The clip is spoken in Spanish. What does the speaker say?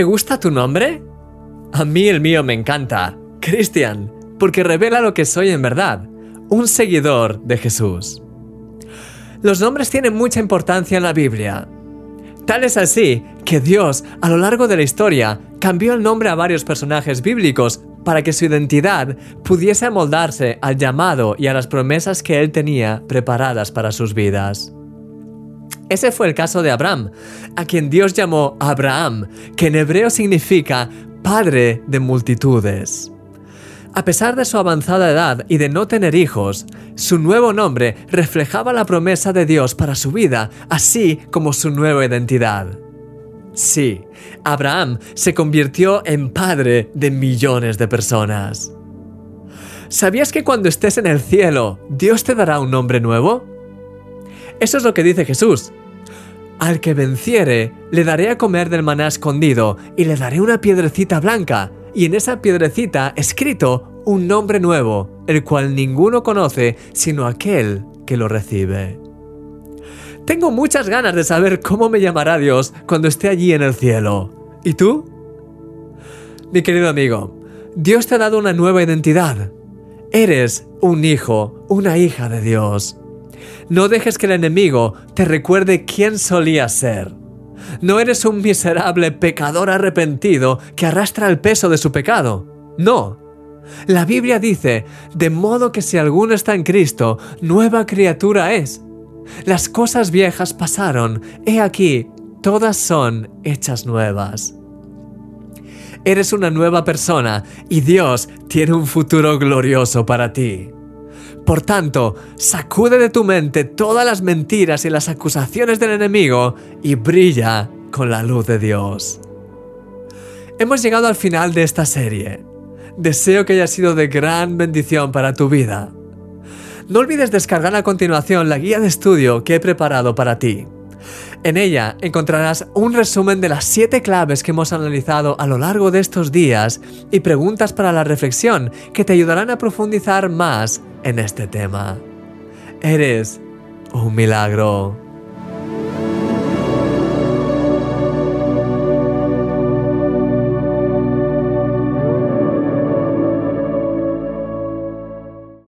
te gusta tu nombre? A mí el mío me encanta, Cristian, porque revela lo que soy en verdad, un seguidor de Jesús. Los nombres tienen mucha importancia en la Biblia. Tal es así que Dios, a lo largo de la historia, cambió el nombre a varios personajes bíblicos para que su identidad pudiese amoldarse al llamado y a las promesas que él tenía preparadas para sus vidas. Ese fue el caso de Abraham, a quien Dios llamó Abraham, que en hebreo significa padre de multitudes. A pesar de su avanzada edad y de no tener hijos, su nuevo nombre reflejaba la promesa de Dios para su vida, así como su nueva identidad. Sí, Abraham se convirtió en padre de millones de personas. ¿Sabías que cuando estés en el cielo, Dios te dará un nombre nuevo? Eso es lo que dice Jesús. Al que venciere, le daré a comer del maná escondido y le daré una piedrecita blanca, y en esa piedrecita escrito un nombre nuevo, el cual ninguno conoce sino aquel que lo recibe. Tengo muchas ganas de saber cómo me llamará Dios cuando esté allí en el cielo. ¿Y tú? Mi querido amigo, Dios te ha dado una nueva identidad. Eres un hijo, una hija de Dios. No dejes que el enemigo te recuerde quién solías ser. No eres un miserable pecador arrepentido que arrastra el peso de su pecado. No. La Biblia dice, de modo que si alguno está en Cristo, nueva criatura es. Las cosas viejas pasaron, he aquí, todas son hechas nuevas. Eres una nueva persona y Dios tiene un futuro glorioso para ti. Por tanto, sacude de tu mente todas las mentiras y las acusaciones del enemigo y brilla con la luz de Dios. Hemos llegado al final de esta serie. Deseo que haya sido de gran bendición para tu vida. No olvides descargar a continuación la guía de estudio que he preparado para ti. En ella encontrarás un resumen de las siete claves que hemos analizado a lo largo de estos días y preguntas para la reflexión que te ayudarán a profundizar más en este tema. Eres un milagro.